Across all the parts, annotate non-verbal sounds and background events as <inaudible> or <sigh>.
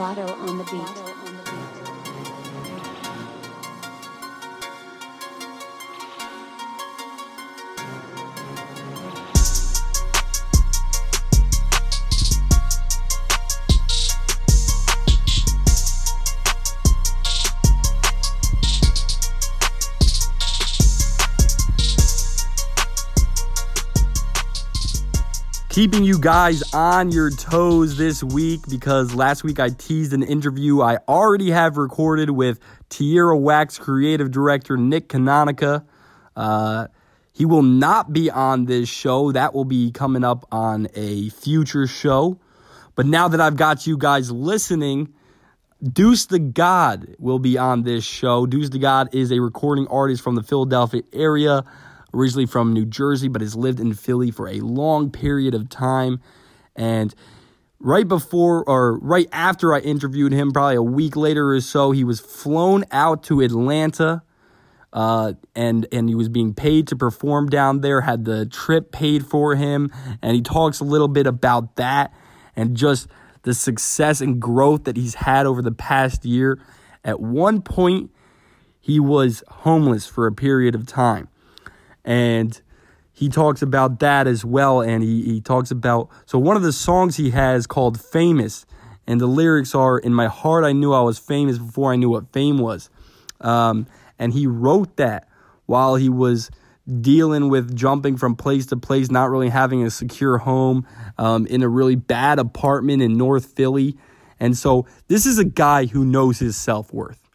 Lotto on the beat. Keeping you guys on your toes this week because last week I teased an interview I already have recorded with Tierra Wax creative director Nick Canonica. Uh, he will not be on this show. That will be coming up on a future show. But now that I've got you guys listening, Duece Dagod will be on this show. Duece Dagod is a recording artist from the Philadelphia area originally from New Jersey, but has lived in Philly for a long period of time. And right before or right after I interviewed him, probably a week later or so, he was flown out to Atlanta. Uh, and and he was being paid to perform down there. Had the trip paid for him, and he talks a little bit about that and just the success and growth that he's had over the past year. At one point, he was homeless for a period of time and he talks about that as well and he, he talks about so one of the songs he has called famous and the lyrics are in my heart i knew i was famous before i knew what fame was. Um, and he wrote that while he was dealing with jumping from place to place not really having a secure home um, in a really bad apartment in north philly. And so this is a guy who knows his self-worth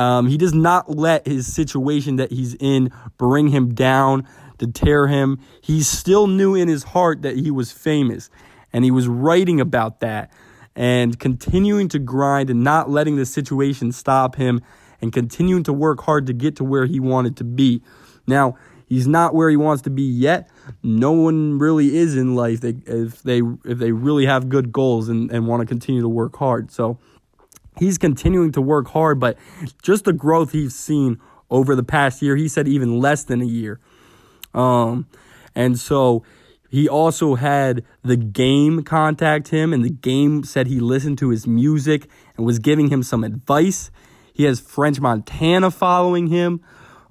um, he does not let his situation that he's in bring him down, to tear him. He still knew in his heart that he was famous, and he was writing about that and continuing to grind and not letting the situation stop him and continuing to work hard to get to where he wanted to be. Now, he's not where he wants to be yet. No one really is in life if they if they really have good goals and, and want to continue to work hard. So he's continuing to work hard, but just the growth he's seen over the past year, he said even less than a year. Um, and so he also had the game contact him, and the game said he listened to his music and was giving him some advice. He has French Montana following him.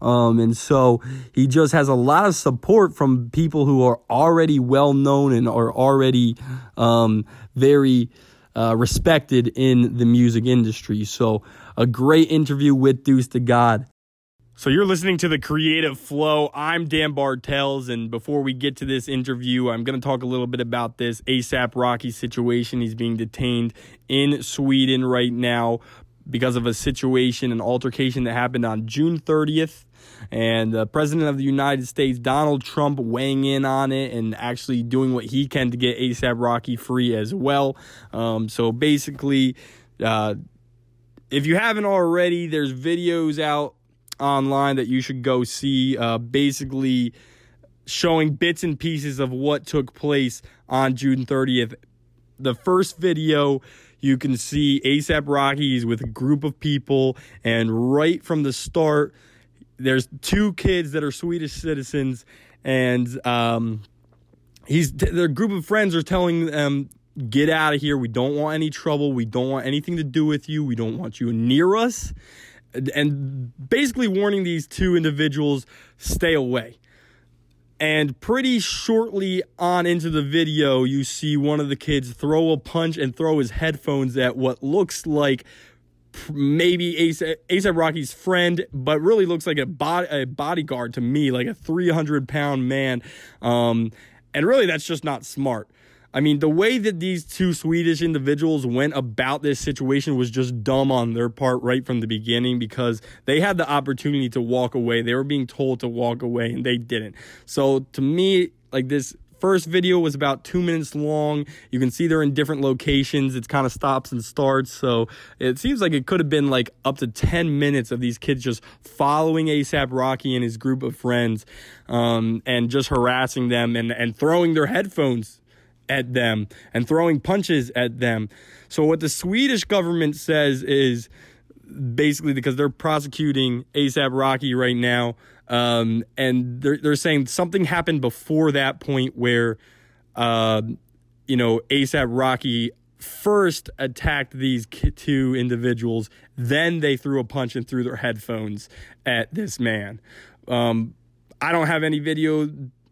Um, and so he just has a lot of support from people who are already well known and are already um, very uh, respected in the music industry. So, a great interview with Duece Dagod. So, you're listening to the Creative Flow. I'm Dan Bartels, and before we get to this interview, I'm going to talk a little bit about this ASAP Rocky situation. He's being detained in Sweden right now because of a situation, an altercation that happened on June 30th and the president of the United States, Donald Trump, weighing in on it and actually doing what he can to get ASAP Rocky free as well. Um, so basically, uh, if you haven't already, there's videos out online that you should go see. Uh, basically, showing bits and pieces of what took place on June 30th. The first video you can see ASAP Rockies with a group of people, and right from the start, there's two kids that are Swedish citizens, and um, he's their group of friends are telling them, "Get out of here. We don't want any trouble. We don't want anything to do with you. We don't want you near us." And basically warning these two individuals, "Stay away." And pretty shortly on into the video, you see one of the kids throw a punch and throw his headphones at what looks like maybe ASAP Rocky's friend, but really looks like a, body, a bodyguard to me, like a 300 pound man. Um, and really, that's just not smart. I mean, the way that these two Swedish individuals went about this situation was just dumb on their part right from the beginning because they had the opportunity to walk away. They were being told to walk away and they didn't. So to me, like this First video was about two minutes long. You can see they're in different locations. It's kind of stops and starts. So it seems like it could have been like up to 10 minutes of these kids just following ASAP Rocky and his group of friends um, and just harassing them and, and throwing their headphones at them and throwing punches at them. So what the Swedish government says is basically because they're prosecuting ASAP Rocky right now um, and they're, they're saying something happened before that point where, uh, you know, ASAP Rocky first attacked these two individuals, then they threw a punch and threw their headphones at this man. Um, I don't have any video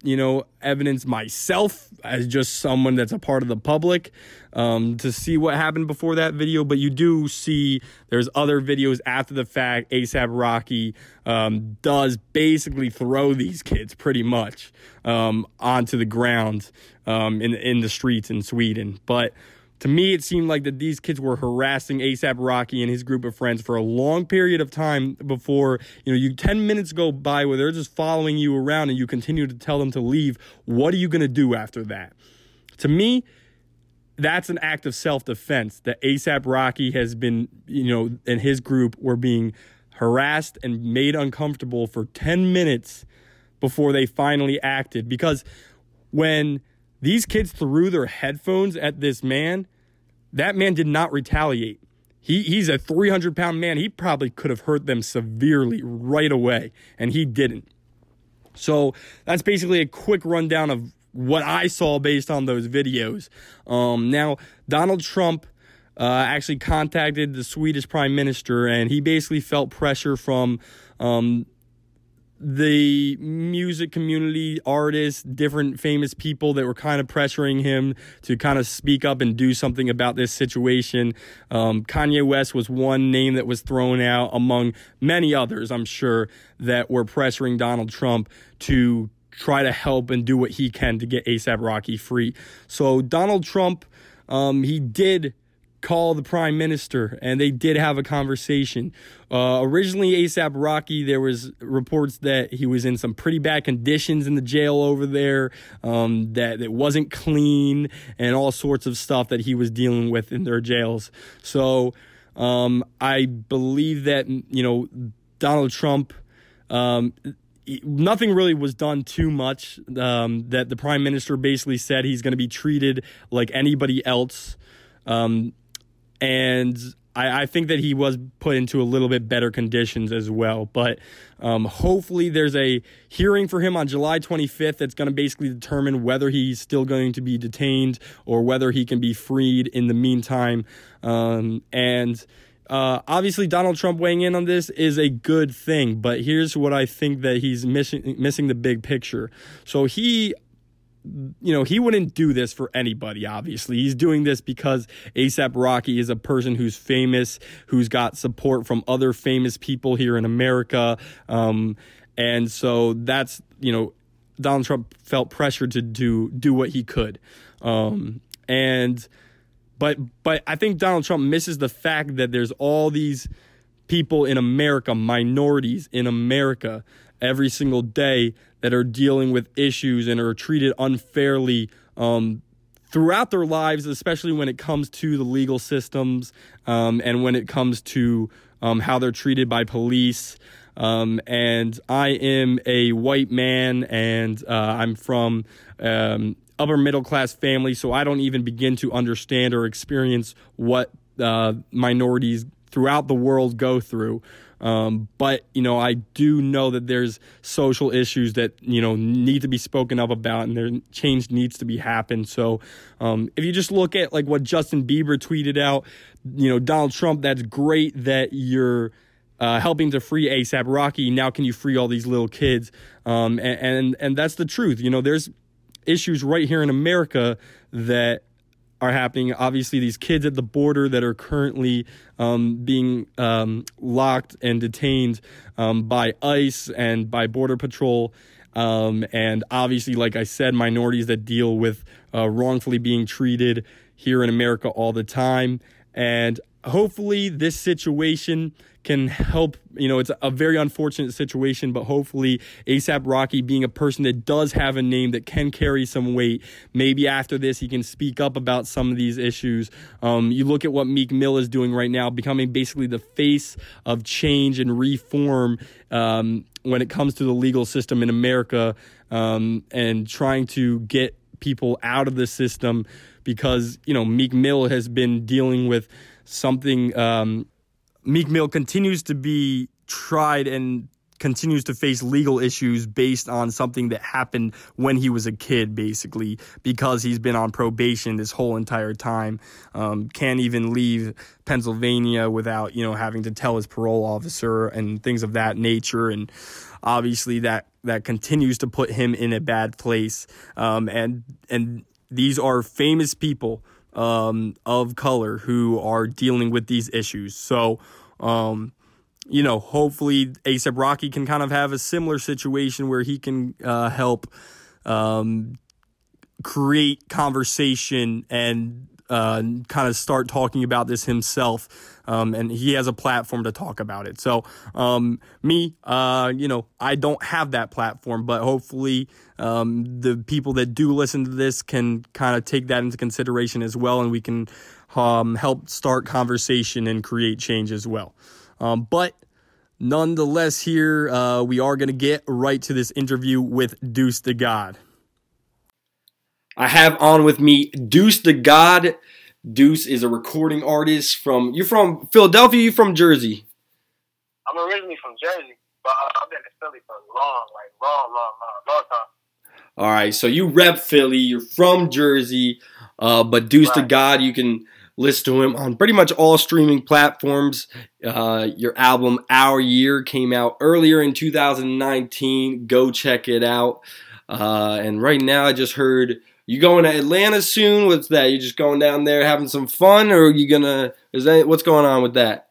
you know, evidence myself as just someone that's a part of the public um, to see what happened before that video. But you do see there's other videos after the fact. ASAP Rocky um, does basically throw these kids pretty much um, onto the ground um, in in the streets in Sweden, but to me, it seemed like that these kids were harassing ASAP Rocky and his group of friends for a long period of time before, you know, you 10 minutes go by where they're just following you around and you continue to tell them to leave. What are you going to do after that? To me, that's an act of self defense that ASAP Rocky has been, you know, and his group were being harassed and made uncomfortable for 10 minutes before they finally acted. Because when these kids threw their headphones at this man. That man did not retaliate. He, he's a 300 pound man. He probably could have hurt them severely right away, and he didn't. So that's basically a quick rundown of what I saw based on those videos. Um, now, Donald Trump uh, actually contacted the Swedish prime minister, and he basically felt pressure from um, the music community, artists, different famous people that were kind of pressuring him to kind of speak up and do something about this situation. Um, Kanye West was one name that was thrown out among many others, I'm sure, that were pressuring Donald Trump to try to help and do what he can to get ASAP Rocky free. So Donald Trump, um, he did call the prime minister and they did have a conversation uh, originally asap rocky there was reports that he was in some pretty bad conditions in the jail over there um, that it wasn't clean and all sorts of stuff that he was dealing with in their jails so um, i believe that you know donald trump um, nothing really was done too much. Um, that the prime minister basically said he's going to be treated like anybody else. Um, and I, I, think that he was put into a little bit better conditions as well. But um, hopefully, there's a hearing for him on July 25th that's going to basically determine whether he's still going to be detained or whether he can be freed in the meantime. Um, and uh, obviously, Donald Trump weighing in on this is a good thing, but here's what I think that he's missing missing the big picture. So he you know, he wouldn't do this for anybody, obviously. He's doing this because ASAP Rocky is a person who's famous, who's got support from other famous people here in America. Um, and so that's, you know, Donald Trump felt pressured to do do what he could. Um, and but but I think Donald Trump misses the fact that there's all these people in America, minorities in America every single day that are dealing with issues and are treated unfairly um, throughout their lives, especially when it comes to the legal systems um, and when it comes to um, how they're treated by police. Um, and I am a white man, and uh, I'm from um, upper middle class family, so I don't even begin to understand or experience what uh, minorities throughout the world go through. Um, but you know, I do know that there's social issues that you know need to be spoken up about, and there change needs to be happened. So, um, if you just look at like what Justin Bieber tweeted out, you know, Donald Trump, that's great that you're. Uh, helping to free ASAP Rocky. Now, can you free all these little kids? Um, and, and and that's the truth. You know, there's issues right here in America that are happening. Obviously, these kids at the border that are currently um, being um, locked and detained um, by ICE and by Border Patrol. Um, and obviously, like I said, minorities that deal with uh, wrongfully being treated here in America all the time. And hopefully, this situation can help. You know, it's a very unfortunate situation, but hopefully, ASAP Rocky being a person that does have a name that can carry some weight, maybe after this, he can speak up about some of these issues. Um, you look at what Meek Mill is doing right now, becoming basically the face of change and reform um, when it comes to the legal system in America um, and trying to get people out of the system because, you know, Meek Mill has been dealing with something um, Meek Mill continues to be tried and continues to face legal issues based on something that happened when he was a kid, basically, because he's been on probation this whole entire time. Um, can't even leave Pennsylvania without, you know, having to tell his parole officer and things of that nature. And obviously that, that continues to put him in a bad place. Um, and, and these are famous people, um, of color who are dealing with these issues. So, um, you know, hopefully ASAP Rocky can kind of have a similar situation where he can uh, help um, create conversation and uh, kind of start talking about this himself. Um, and he has a platform to talk about it. So, um, me, uh, you know, I don't have that platform, but hopefully, um, the people that do listen to this can kind of take that into consideration as well, and we can um, help start conversation and create change as well. Um, but nonetheless, here uh, we are going to get right to this interview with Duece Dagod. I have on with me Duece Dagod. Duece is a recording artist from. You're from Philadelphia. You from Jersey? I'm originally from Jersey, but I've been in Philly for a long, like long, long, long, long time. All right, so you rep Philly. You're from Jersey, uh, but Duece right. the God, you can listen to him on pretty much all streaming platforms. Uh, your album Our Year came out earlier in 2019. Go check it out. Uh, and right now, I just heard you going to Atlanta soon. What's that? You just going down there having some fun, or are you gonna? Is that what's going on with that?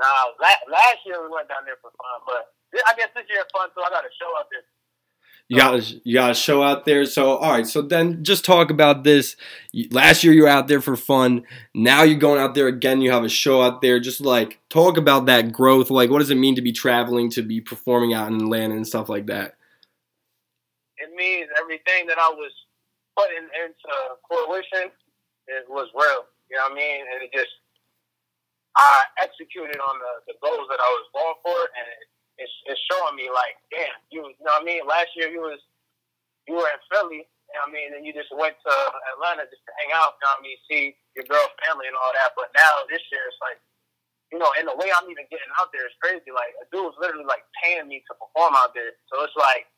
Nah, last year we went down there for fun, but I guess this year fun, so I got to show out there. You got you got a show out there. So all right. So then just talk about this. Last year you were out there for fun. Now you're going out there again. You have a show out there. Just like talk about that growth. Like what does it mean to be traveling, to be performing out in Atlanta and stuff like that? It means everything that I was putting into fruition it was real. You know what I mean? And it just I executed on the, the goals that I was going for, and it, it's, it's showing me like, damn, you, you know what I mean? Last year you was you were in Philly, you know what I mean, and you just went to Atlanta just to hang out, you know what I mean, see your girl family and all that. But now this year it's like, you know, and the way I'm even getting out there is crazy. Like a dude's literally like paying me to perform out there. So it's like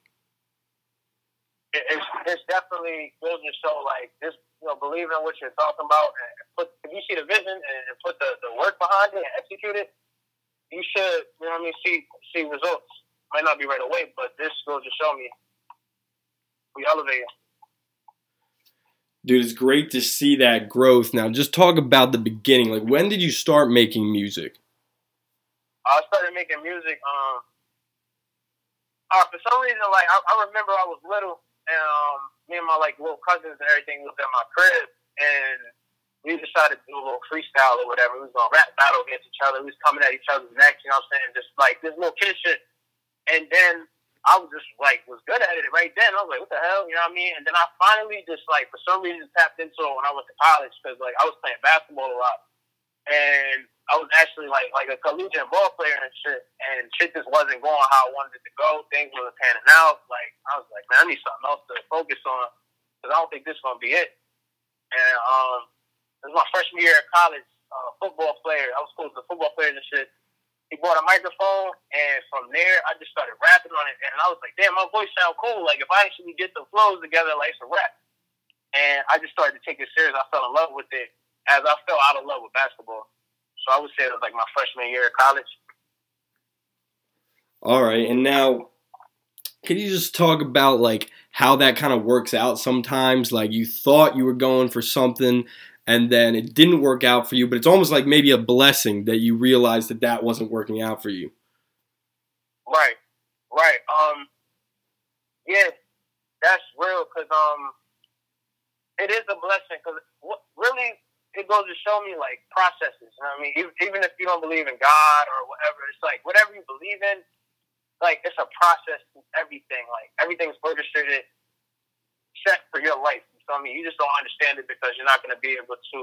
it's it's definitely goes to show like this you know, believe in what you're talking about and put if you see the vision and put the, the work behind it and execute it, you should, you know what I mean, see see results. Might not be right away, but this goes to show me we elevating. Dude, it's great to see that growth. Now, just talk about the beginning. Like, when did you start making music? I started making music. Um, uh, for some reason, like I, I remember I was little, um, me and my like little cousins and everything was at my crib, and we decided to do a little freestyle or whatever. We was gonna rap battle against each other. We was coming at each other's necks, you know what I'm saying? Just like this little kid shit. And then I was just like was good at it right then. I was like, what the hell, you know what I mean? And then I finally just like for some reason tapped into it when I went to college because like I was playing basketball a lot, and I was actually like like a collegiate ball player and shit, and shit just wasn't going how I wanted it to go. Things wasn't panning out. Like I was like, man, I need something else to focus on because I don't think this is gonna be it. And um, it was my freshman year at college. Uh, football player. I was close to football players and shit. He bought a microphone, and from there, I just started rapping on it. And I was like, damn, my voice sound cool. Like, if I actually get the flows together, like, it's a rap. And I just started to take it serious. I fell in love with it as I fell out of love with basketball. So I would say it was like my freshman year of college. All right. And now, can you just talk about, like, how that kind of works out sometimes? Like, you thought you were going for something and then it didn't work out for you, but it's almost like maybe a blessing that you realized that that wasn't working out for you. Right, right. Um, yeah, that's real because um, it is a blessing because really it goes to show me like processes. You know I mean? Even if you don't believe in God or whatever, it's like whatever you believe in, like it's a process to everything. Like everything's orchestrated, set for your life. So I mean, you just don't understand it because you're not going to be able to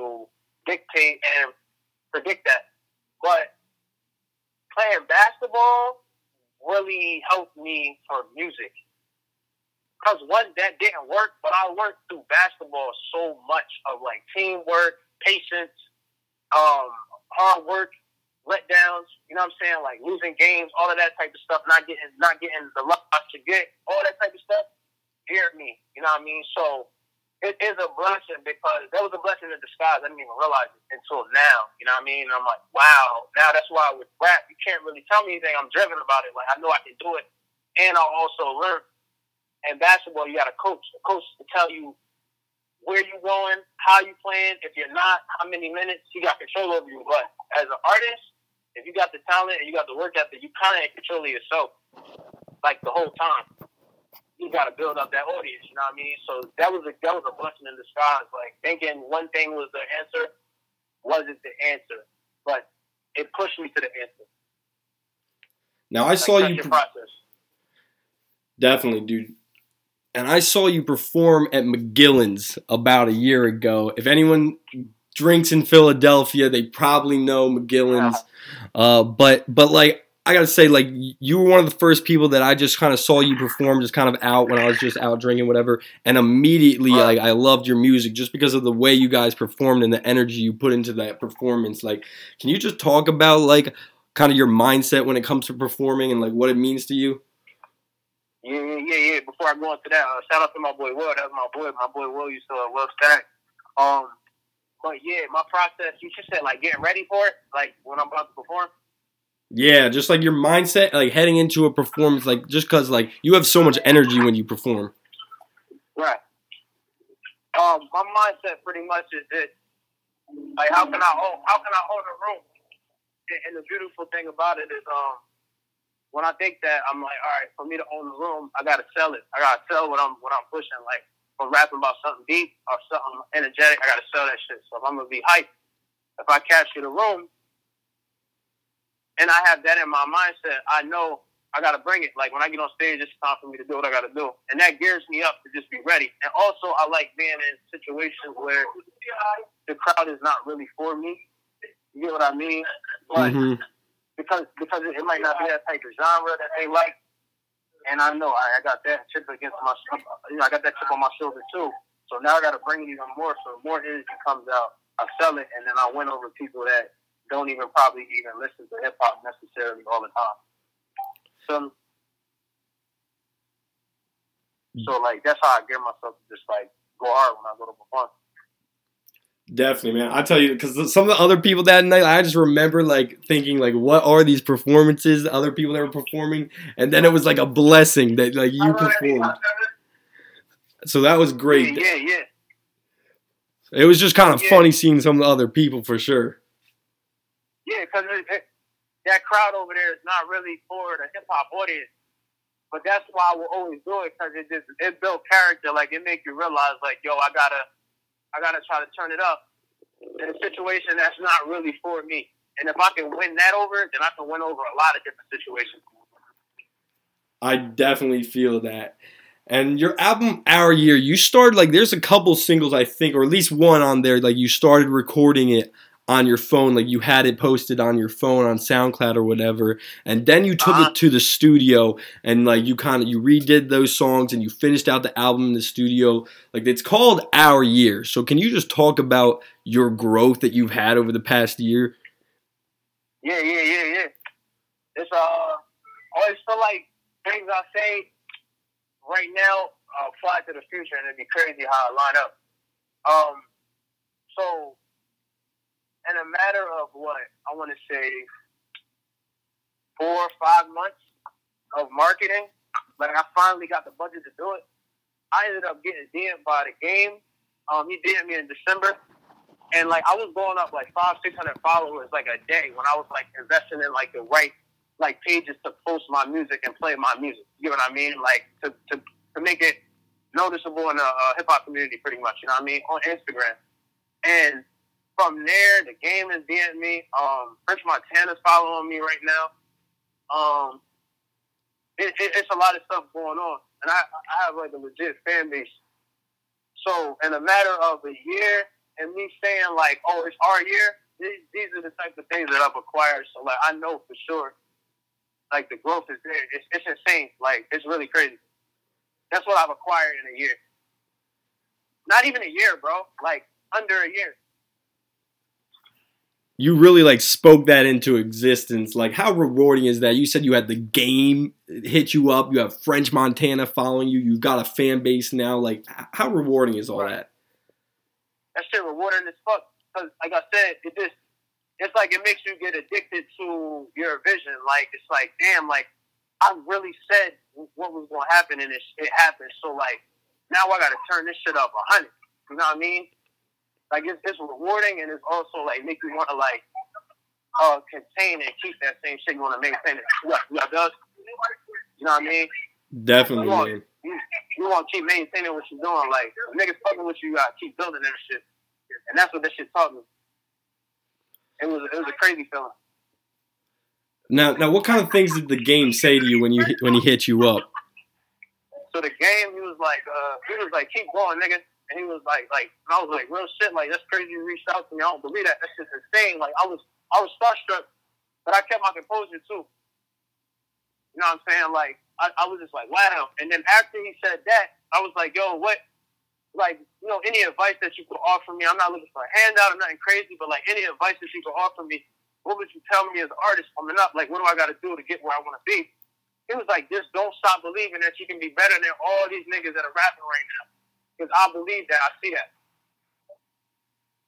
dictate and predict that. But playing basketball really helped me for music. Because one, that didn't work, but I learned through basketball so much of like teamwork, patience, um, hard work, letdowns, you know what I'm saying? Like losing games, all of that type of stuff, not getting not getting the love to get, all that type of stuff, scared me. You know what I mean? So it is a blessing because that was a blessing in disguise. I didn't even realize it until now. You know what I mean? And I'm like, wow. Now that's why with rap, you can't really tell me anything. I'm driven about it. Like I know I can do it, and I'll also learn. And basketball, you got a coach. A coach to tell you where you going, how you playing. If you're not, how many minutes. You got control over you. But as an artist, if you got the talent and you got the work ethic, you kind of in control of yourself, like the whole time. You got to build up that audience. You know what I mean? So that was a that was a blessing in disguise. Like thinking one thing was the answer wasn't the answer, but it pushed me to the answer. Now I like, saw you. Process. Definitely, dude. And I saw you perform at McGillin's about a year ago. If anyone drinks in Philadelphia, they probably know McGillin's. Uh, but but like I gotta say, like you were one of the first people that I just kind of saw you perform, just kind of out when I was just out drinking, whatever. And immediately, like I loved your music just because of the way you guys performed and the energy you put into that performance. Like, can you just talk about like kind of your mindset when it comes to performing and like what it means to you? Yeah, yeah, yeah, yeah. Before I go into that, uh, shout out to my boy Will. That was my boy. My boy Will used to uh, Will Stack. Um, but yeah, my process, you just said like getting ready for it, like when I'm about to perform. Yeah, just like your mindset, like heading into a performance, like just because like you have so much energy when you perform. Right. Um, my mindset pretty much is this: like how can I hold, how can I hold a room? And the beautiful thing about it is, um, when I think that, I'm like, all right, for me to own the room, I gotta sell it. I gotta sell what I'm what I'm pushing. Like I'm rapping about something deep or something energetic, I gotta sell that shit. So if I'm gonna be hyped, if I capture the room and I have that in my mindset, I know I gotta bring it. Like when I get on stage, it's time for me to do what I gotta do. And that gears me up to just be ready. And also I like being in situations where the crowd is not really for me. You get what I mean? But mm-hmm. Because because it might not be that type of genre that they like, and I know I, I got that chip against my, you know, I got that chip on my shoulder too. So now I got to bring it even more. So more energy comes out, I sell it, and then I win over people that don't even probably even listen to hip hop necessarily all the time. So, mm. so like that's how I get myself to just like go hard when I go to perform. Definitely, man. I tell you, because some of the other people that night, I just remember like thinking, like, what are these performances? Other people that were performing, and then it was like a blessing that like you performed. So that was great. Yeah, yeah. It was just kind of yeah. funny seeing some of the other people for sure. Yeah, because that crowd over there is not really for the hip hop audience, but that's why I will always do it because it just it built character. Like it make you realize, like, yo, I gotta I gotta try to turn it up in a situation that's not really for me. And if I can win that over, then I can win over a lot of different situations. I definitely feel that. And your album Our Year, you started like there's a couple singles I think, or at least one on there, like you started recording it on your phone, like you had it posted on your phone on SoundCloud or whatever, and then you took uh-huh. it to the studio and like you kind of you redid those songs and you finished out the album in the studio. Like it's called Our Year. So can you just talk about your growth that you've had over the past year? Yeah, yeah, yeah, yeah. It's uh always feel like things I say right now uh, apply to the future, and it'd be crazy how it line up. Um, so in a matter of what I want to say, four or five months of marketing, like I finally got the budget to do it. I ended up getting DM'd by the game. Um, he DM'd me in December, and like I was going up like five, six hundred followers like a day when I was like investing in like the right like pages to post my music and play my music. You know what I mean? Like to to, to make it noticeable in the uh, hip hop community, pretty much. You know what I mean? On Instagram, and from there, the game is beating me. Um, French Montana's following me right now. Um, it, it, it's a lot of stuff going on, and I, I have like a legit fan base. So, in a matter of a year, and me saying like, "Oh, it's our year," these, these are the type of things that I've acquired. So, like, I know for sure, like the growth is there. It's, it's insane. Like, it's really crazy. That's what I've acquired in a year. Not even a year, bro. Like under a year. You really like spoke that into existence. Like, how rewarding is that? You said you had the game hit you up. You have French Montana following you. You've got a fan base now. Like, how rewarding is all right. that? That shit rewarding as fuck. Cause like I said, it just it's like it makes you get addicted to your vision. Like it's like, damn, like I really said what was going to happen, and it, it happened. So like now I got to turn this shit up a hundred. You know what I mean? Like it's, it's rewarding, and it's also like make you want to like uh contain and keep that same shit. You want to maintain it. Yeah, yeah, does. You know what I mean? Definitely, you want. You, you want to keep maintaining what you're doing. Like niggas fucking with you, you got to keep building that shit, and that's what this shit taught me. It was it was a crazy feeling. Now, now, what kind of things did the game say to you when you when he hit you up? So the game, he was like, uh, he was like, keep going, nigga. And he was like, like, and I was like, real shit, like that's crazy. You reached out to me. I don't believe that. That's just insane. Like I was, I was starstruck, but I kept my composure too. You know what I'm saying? Like I, I was just like, wow. And then after he said that, I was like, yo, what? Like, you know, any advice that you could offer me? I'm not looking for a handout or nothing crazy, but like any advice that you could offer me, what would you tell me as an artist coming up? Like, what do I got to do to get where I want to be? He was like, just don't stop believing that you can be better than all these niggas that are rapping right now. Because I believe that. I see that.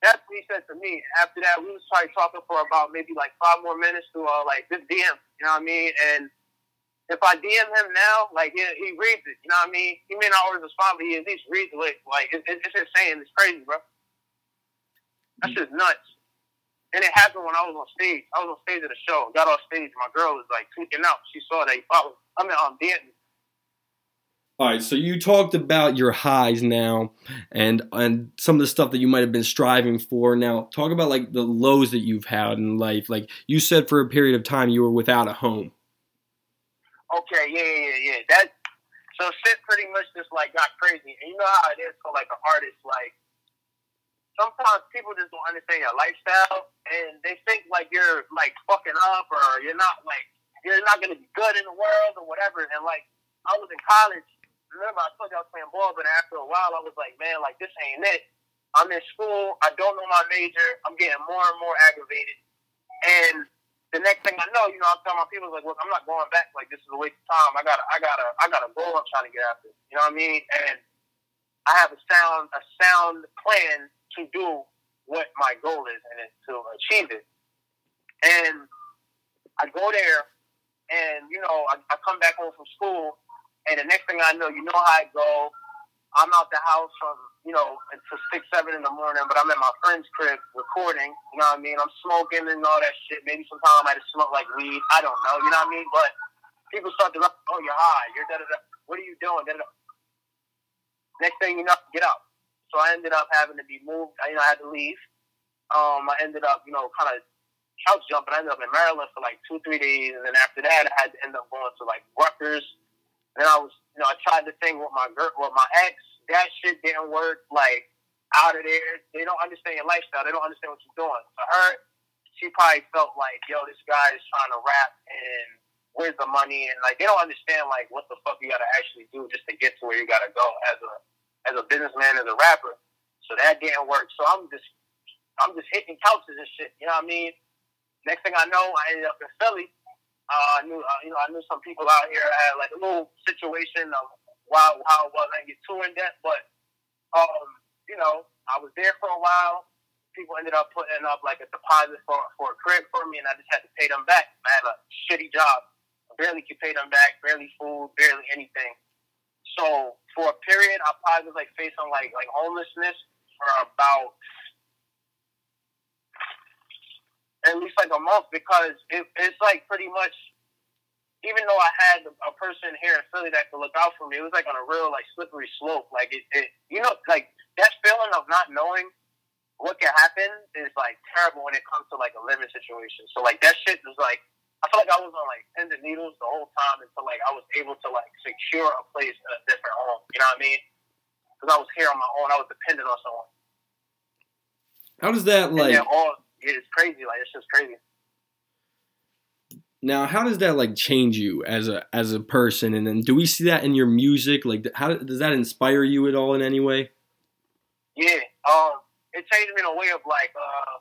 That's what he said to me. After that, we was probably talking for about maybe like five more minutes to uh, like this DM. You know what I mean? And if I DM him now, like he, he reads it. You know what I mean? He may not always respond, but he at least reads it. Like it, it, it's insane. It's crazy, bro. That's just nuts. And it happened when I was on stage. I was on stage at a show. Got off stage. My girl was like tweaking out. She saw that he followed. I mean, I'm um, dancing. All right, so you talked about your highs now, and and some of the stuff that you might have been striving for. Now, talk about like the lows that you've had in life. Like you said, for a period of time, you were without a home. Okay, yeah, yeah, yeah. That so shit pretty much just like got crazy, and you know how it is for like an artist. Like sometimes people just don't understand your lifestyle, and they think like you're like fucking up, or you're not like you're not gonna be good in the world or whatever. And like I was in college remember I told you I was playing ball, but after a while I was like, man, like this ain't it. I'm in school. I don't know my major. I'm getting more and more aggravated. And the next thing I know, you know, I'm telling my people like, look, I'm not going back. Like this is a waste of time. I gotta, I gotta, I got a goal I'm trying to get after. You know what I mean? And I have a sound, a sound plan to do what my goal is and to achieve it. And I go there, and you know, I, I come back home from school, and the next thing I know, you know how I go. I'm out the house from, you know, until six, seven in the morning, but I'm at my friend's crib recording. You know what I mean? I'm smoking and all that shit. Maybe sometimes I might have smoked like weed. I don't know. You know what I mean? But people start to, oh, you're high. You're da da da. What are you doing? Da, da, da. Next thing you know, get out. So I ended up having to be moved. I, you know, I had to leave. Um, I ended up, you know, kind of couch jumping. I ended up in Maryland for like two, three days, and then after that, I had to end up going to like Rutgers and I was, you know, I tried to thing with my girl, with my ex. That shit didn't work. Like out of there, they don't understand your lifestyle. They don't understand what you're doing. For her, she probably felt like, yo, this guy is trying to rap, and where's the money? And like they don't understand like what the fuck you got to actually do just to get to where you got to go as a as a businessman, as a rapper. So that didn't work. So I'm just I'm just hitting couches and shit. You know what I mean? Next thing I know, I ended up in Philly uh, I knew, uh, you know, I knew some people out here had like a little situation of how how well I didn't get too in depth, but um, you know, I was there for a while. People ended up putting up like a deposit for for a crib for me, and I just had to pay them back. I had a shitty job, I barely could pay them back, barely food, barely anything. So for a period, I probably was like facing like like homelessness for about at least like a month because it, it's like pretty much even though I had a person here in Philly that could look out for me, it was like on a real like slippery slope. Like it, it you know, like that feeling of not knowing what can happen is like terrible when it comes to like a living situation. So like that shit was like I feel like I was on like pins and needles the whole time until like I was able to like secure a place, in a different home. You know what I mean? Because I was here on my own. I was dependent on someone. How does that like? It's crazy. Like it's just crazy. Now, how does that like change you as a as a person? And then, do we see that in your music? Like, how does that inspire you at all in any way? Yeah, um, it changed me in a way of like, uh,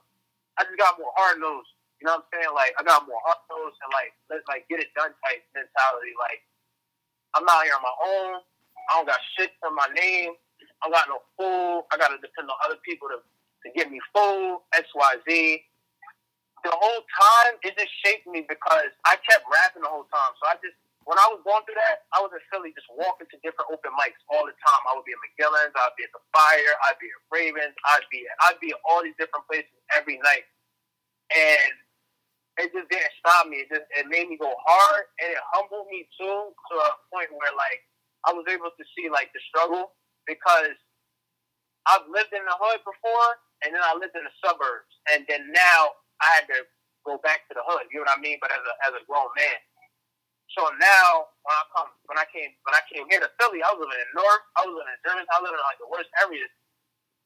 I just got more hard nosed. You know what I'm saying? Like I got more hard nosed and like let's like get it done type mentality. Like I'm out here on my own. I don't got shit for my name. I got no food. I gotta depend on other people to to get me food. X Y Z. The whole time it just shaped me because I kept rapping the whole time. So I just when I was going through that, I was in Philly just walking to different open mics all the time. I would be at McGillin's, I'd be at the Fire, I'd be at Ravens, I'd be I'd be at all these different places every night. And it just didn't stop me. It just it made me go hard and it humbled me too to a point where like I was able to see like the struggle because I've lived in the hood before and then I lived in the suburbs and then now I had to go back to the hood, you know what I mean? But as a as a grown man. So now when I come when I came when I came here to Philly, I was living in North, I was living in Germantown, I living in like the worst areas.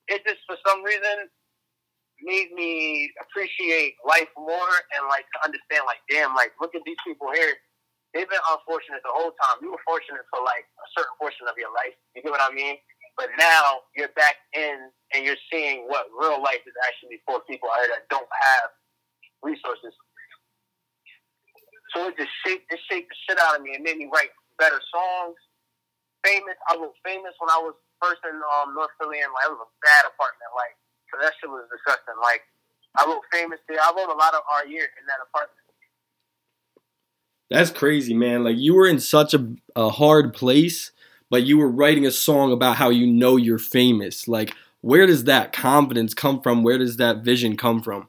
It just for some reason made me appreciate life more and like to understand like damn like look at these people here. They've been unfortunate the whole time. You were fortunate for like a certain portion of your life. You get what I mean? But now you're back in and you're seeing what real life is actually for people out here that don't have resources. So it just shaped it shaped the shit out of me. It made me write better songs. Famous, I wrote famous when I was first in um, North Philly, and like it was a bad apartment. Like, so that shit was disgusting. Like, I wrote famous there. I wrote a lot of our year in that apartment. That's crazy, man. Like you were in such a, a hard place, but you were writing a song about how you know you're famous. Like, where does that confidence come from? Where does that vision come from?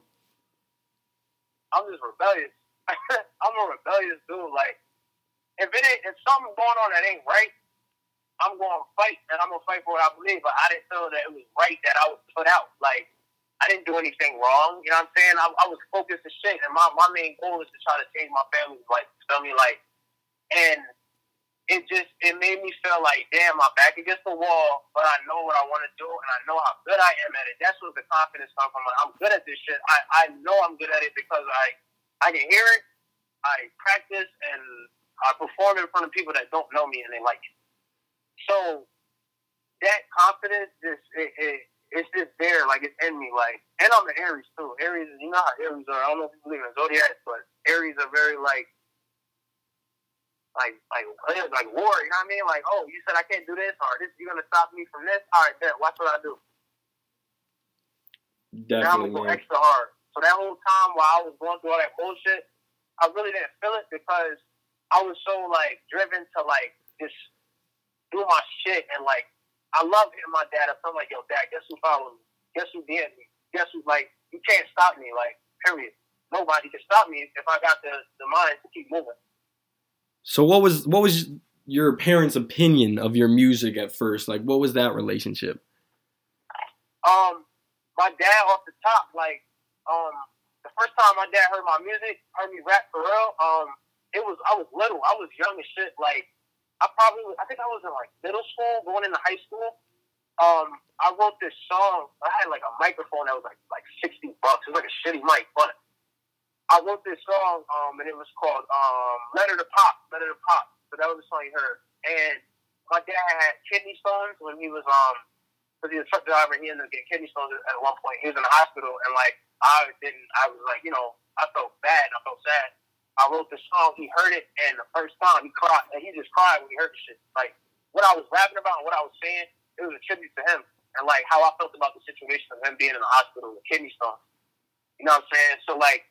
I'm just rebellious. <laughs> I'm a rebellious dude. Like, if it ain't, if something going on that ain't right, I'm going to fight, and I'm gonna fight for what I believe. But I didn't feel that it was right that I was put out. Like, I didn't do anything wrong. You know what I'm saying? I, I was focused as shit, and my my main goal is to try to change my family's life. Feel me? Like, and it just it made me feel like, damn, I'm back against the wall, but I know what I want to do, and I know how good I am at it. That's where the confidence comes from. I'm good at this shit. I I know I'm good at it because I I can hear it, I practice, and I perform in front of people that don't know me and they like it. So that confidence just it, it it's just there, like it's in me, like and I'm an Aries too. Aries, you know how Aries are. I don't know if you believe in zodiac, but Aries are very like like like like war, you know what I mean? Like, oh, you said I can't do this, or this you're gonna stop me from this. All right, then watch what I do. Definitely. Now I'm gonna go extra hard. So that whole time while I was going through all that bullshit, I really didn't feel it because I was so like driven to like just do my shit and like I love hitting my dad up. I'm like, yo, dad, guess who followed me? Guess who did me? Guess who like you can't stop me, like, period. Nobody can stop me if I got the, the mind to keep moving. So what was what was your parents' opinion of your music at first? Like what was that relationship? Um, my dad off the top, like, um, the first time my dad heard my music, heard me rap for real, um, it was I was little. I was young as shit. Like I probably I think I was in like middle school, going into high school. Um, I wrote this song. I had like a microphone that was like like sixty bucks. It was like a shitty mic, but I wrote this song, um, and it was called um, "Letter to Pop." Letter to Pop. So that was the song you heard. And my dad had kidney stones when he was um, because he was a truck driver. He ended up getting kidney stones at one point. He was in the hospital, and like I didn't. I was like, you know, I felt bad. I felt sad. I wrote the song. He heard it, and the first time he cried, and he just cried when he heard the shit. Like what I was rapping about and what I was saying, it was a tribute to him and like how I felt about the situation of him being in the hospital with kidney stones. You know what I'm saying? So like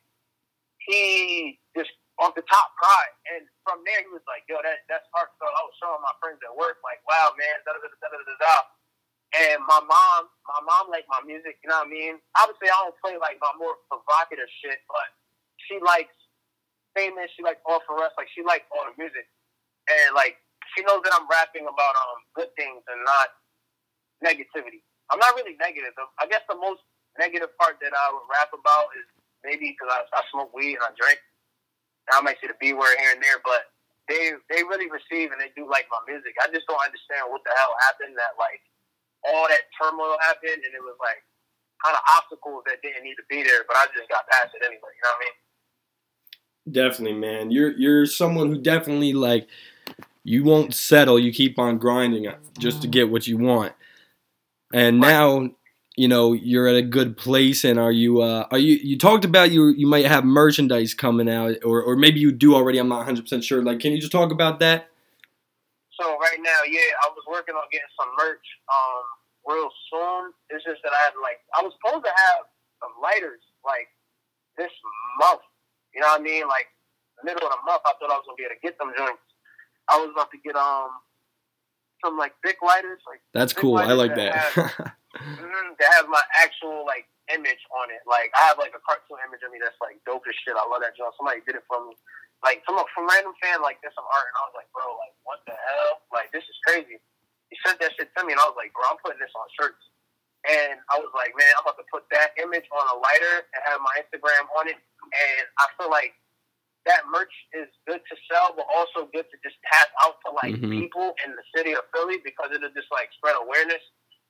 he just off the top cried, and from there he was like, "Yo, that that's heartfelt." I was showing my friends at work, like, "Wow, man, da da da da da da." da. And my mom, my mom liked my music. You know what I mean? Obviously, I don't play like my more provocative shit, but she likes famous. She likes all for us. Like she likes all the music, and like she knows that I'm rapping about um good things and not negativity. I'm not really negative. I guess the most negative part that I would rap about is maybe because I, I smoke weed and I drink. I might say the B word here and there, but they they really receive and they do like my music. I just don't understand what the hell happened that like all that turmoil happened and it was like kind of obstacles that didn't need to be there, but I just got past it anyway. You know what I mean? Definitely, man. You're you're someone who definitely like you won't settle. You keep on grinding just to mm-hmm. get what you want. And now you know you're at a good place and are you uh, are you you talked about you you might have merchandise coming out or or maybe you do already i'm not 100% sure. Like can you just talk about that? So right now yeah i was working on getting some merch um real soon. It's just that i had like i was supposed to have some lighters like this month. You know what i mean? Like the middle of the month i thought i was gonna be able to get them joints. I was about to get um some like big lighters like that's cool. I like that, that <laughs> that has my actual like image on it. Like I have like a cartoon image of me that's like dope as shit. I love that joint. Somebody did it for me. Like some from random fan like did some art and I was like, bro, like what the hell? Like this is crazy. He sent that shit to me and I was like, bro, I'm putting this on shirts. And I was like, man, I'm about to put that image on a lighter and have my Instagram on it. And I feel like that merch is good to sell, but also good to just pass out to like mm-hmm. people in the city of Philly because it'll just like spread awareness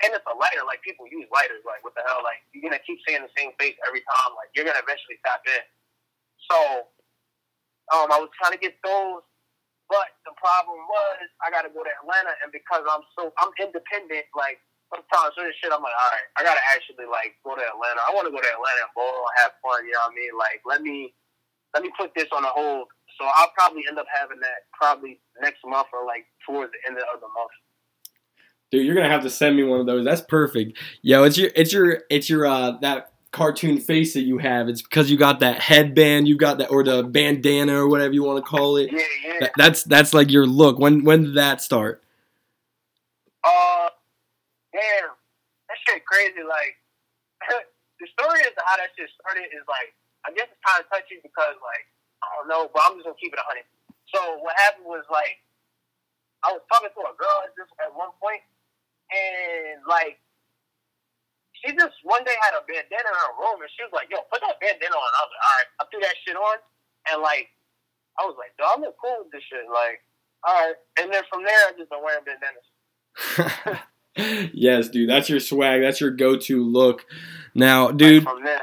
and it's a lighter. Like people use lighters. Like what the hell? Like you're gonna keep seeing the same face every time. Like you're gonna eventually tap in. So, um, I was trying to get those, but the problem was I got to go to Atlanta, and because I'm so I'm independent, like sometimes certain shit, I'm like, all right, I gotta actually like go to Atlanta. I want to go to Atlanta and bowl, have fun. You know what I mean? Like let me let me put this on a hold. So I'll probably end up having that probably next month or like towards the end of the month. Dude, you're gonna have to send me one of those. That's perfect. Yo, it's your it's your it's your uh that cartoon face that you have. It's because you got that headband, you got that or the bandana or whatever you want to call it. Yeah, yeah. That, that's that's like your look. When when did that start? Uh, damn, that shit crazy. Like <laughs> the story is how that shit started is like I guess it's kind of touchy because like I don't know, but I'm just gonna keep it a hundred. So what happened was like I was talking to a girl at this at one point and like she just one day had a bandana in her room, and she was like, "Yo, put that bandana on." I was like, "All right," I threw that shit on, and like I was like, "Dog, I look cool with this shit." Like, all right, and then from there, I just been wearing bandanas. <laughs> yes, dude, that's your swag. That's your go-to look. Now, dude. Right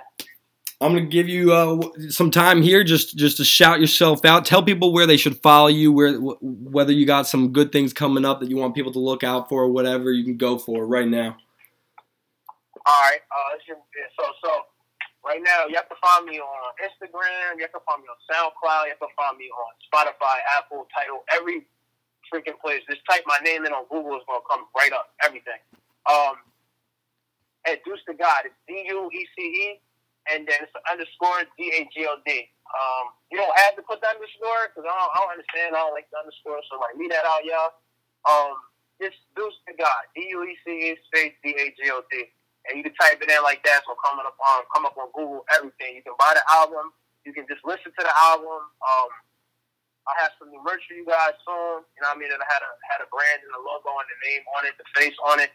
I'm gonna give you uh, some time here, just just to shout yourself out. Tell people where they should follow you, where whether you got some good things coming up that you want people to look out for, or whatever you can go for right now. All right, uh, so so right now you have to find me on Instagram, you have to find me on SoundCloud, you have to find me on Spotify, Apple, Tidal, every freaking place. Just type my name in on Google, it's gonna come right up. Everything. Um, at Duece Dagod, it's D U E C E and then it's underscore D A G O D. Um, you don't have to put the underscore because I don't, I don't understand. I don't like the underscore, so like leave that out, y'all. Um, just Deuce to God, D U E C E space D A G O D, and you can type it in like that. So coming up on come up on Google, everything. You can buy the album. You can just listen to the album. Um, I have some new merch for you guys soon. You know what I mean? And I had a had a brand and a logo and the name on it, the face on it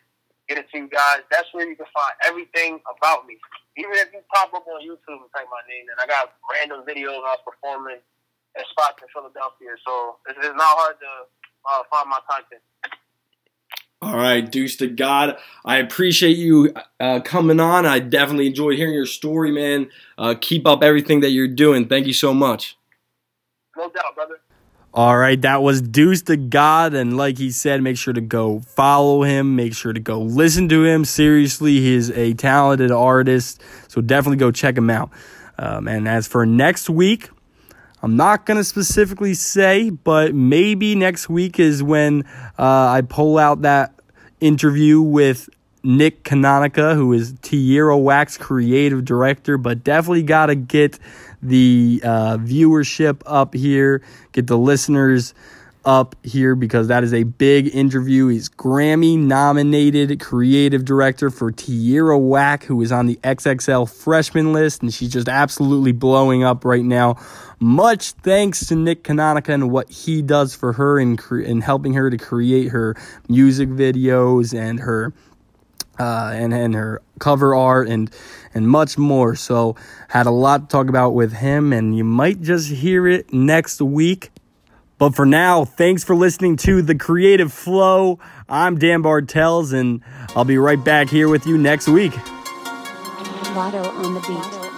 get it to you guys. That's where you can find everything about me. Even if you pop up on YouTube and type my name, and I got random videos I was performing at spots in Philadelphia. So it's, it's not hard to uh, find my content. All right, Duece Dagod. I appreciate you uh, coming on. I definitely enjoyed hearing your story, man. Uh, keep up everything that you're doing. Thank you so much. No doubt, brother. All right, that was Duece Dagod. And like he said, make sure to go follow him. Make sure to go listen to him. Seriously, he's a talented artist. So definitely go check him out. Um, and as for next week, I'm not going to specifically say, but maybe next week is when uh, I pull out that interview with Nick Canonica, who is Tierra Whack's creative director, but definitely got to get the uh, viewership up here, get the listeners up here because that is a big interview. He's Grammy nominated creative director for Tierra Whack, who is on the XXL freshman list, and she's just absolutely blowing up right now. Much thanks to Nick Canonica and what he does for her in, cre- in helping her to create her music videos and her uh, and and her cover art and and much more. So had a lot to talk about with him, and you might just hear it next week. But for now, thanks for listening to the Creative Flow. I'm Dan Bartels, and I'll be right back here with you next week. Lotto on the beat.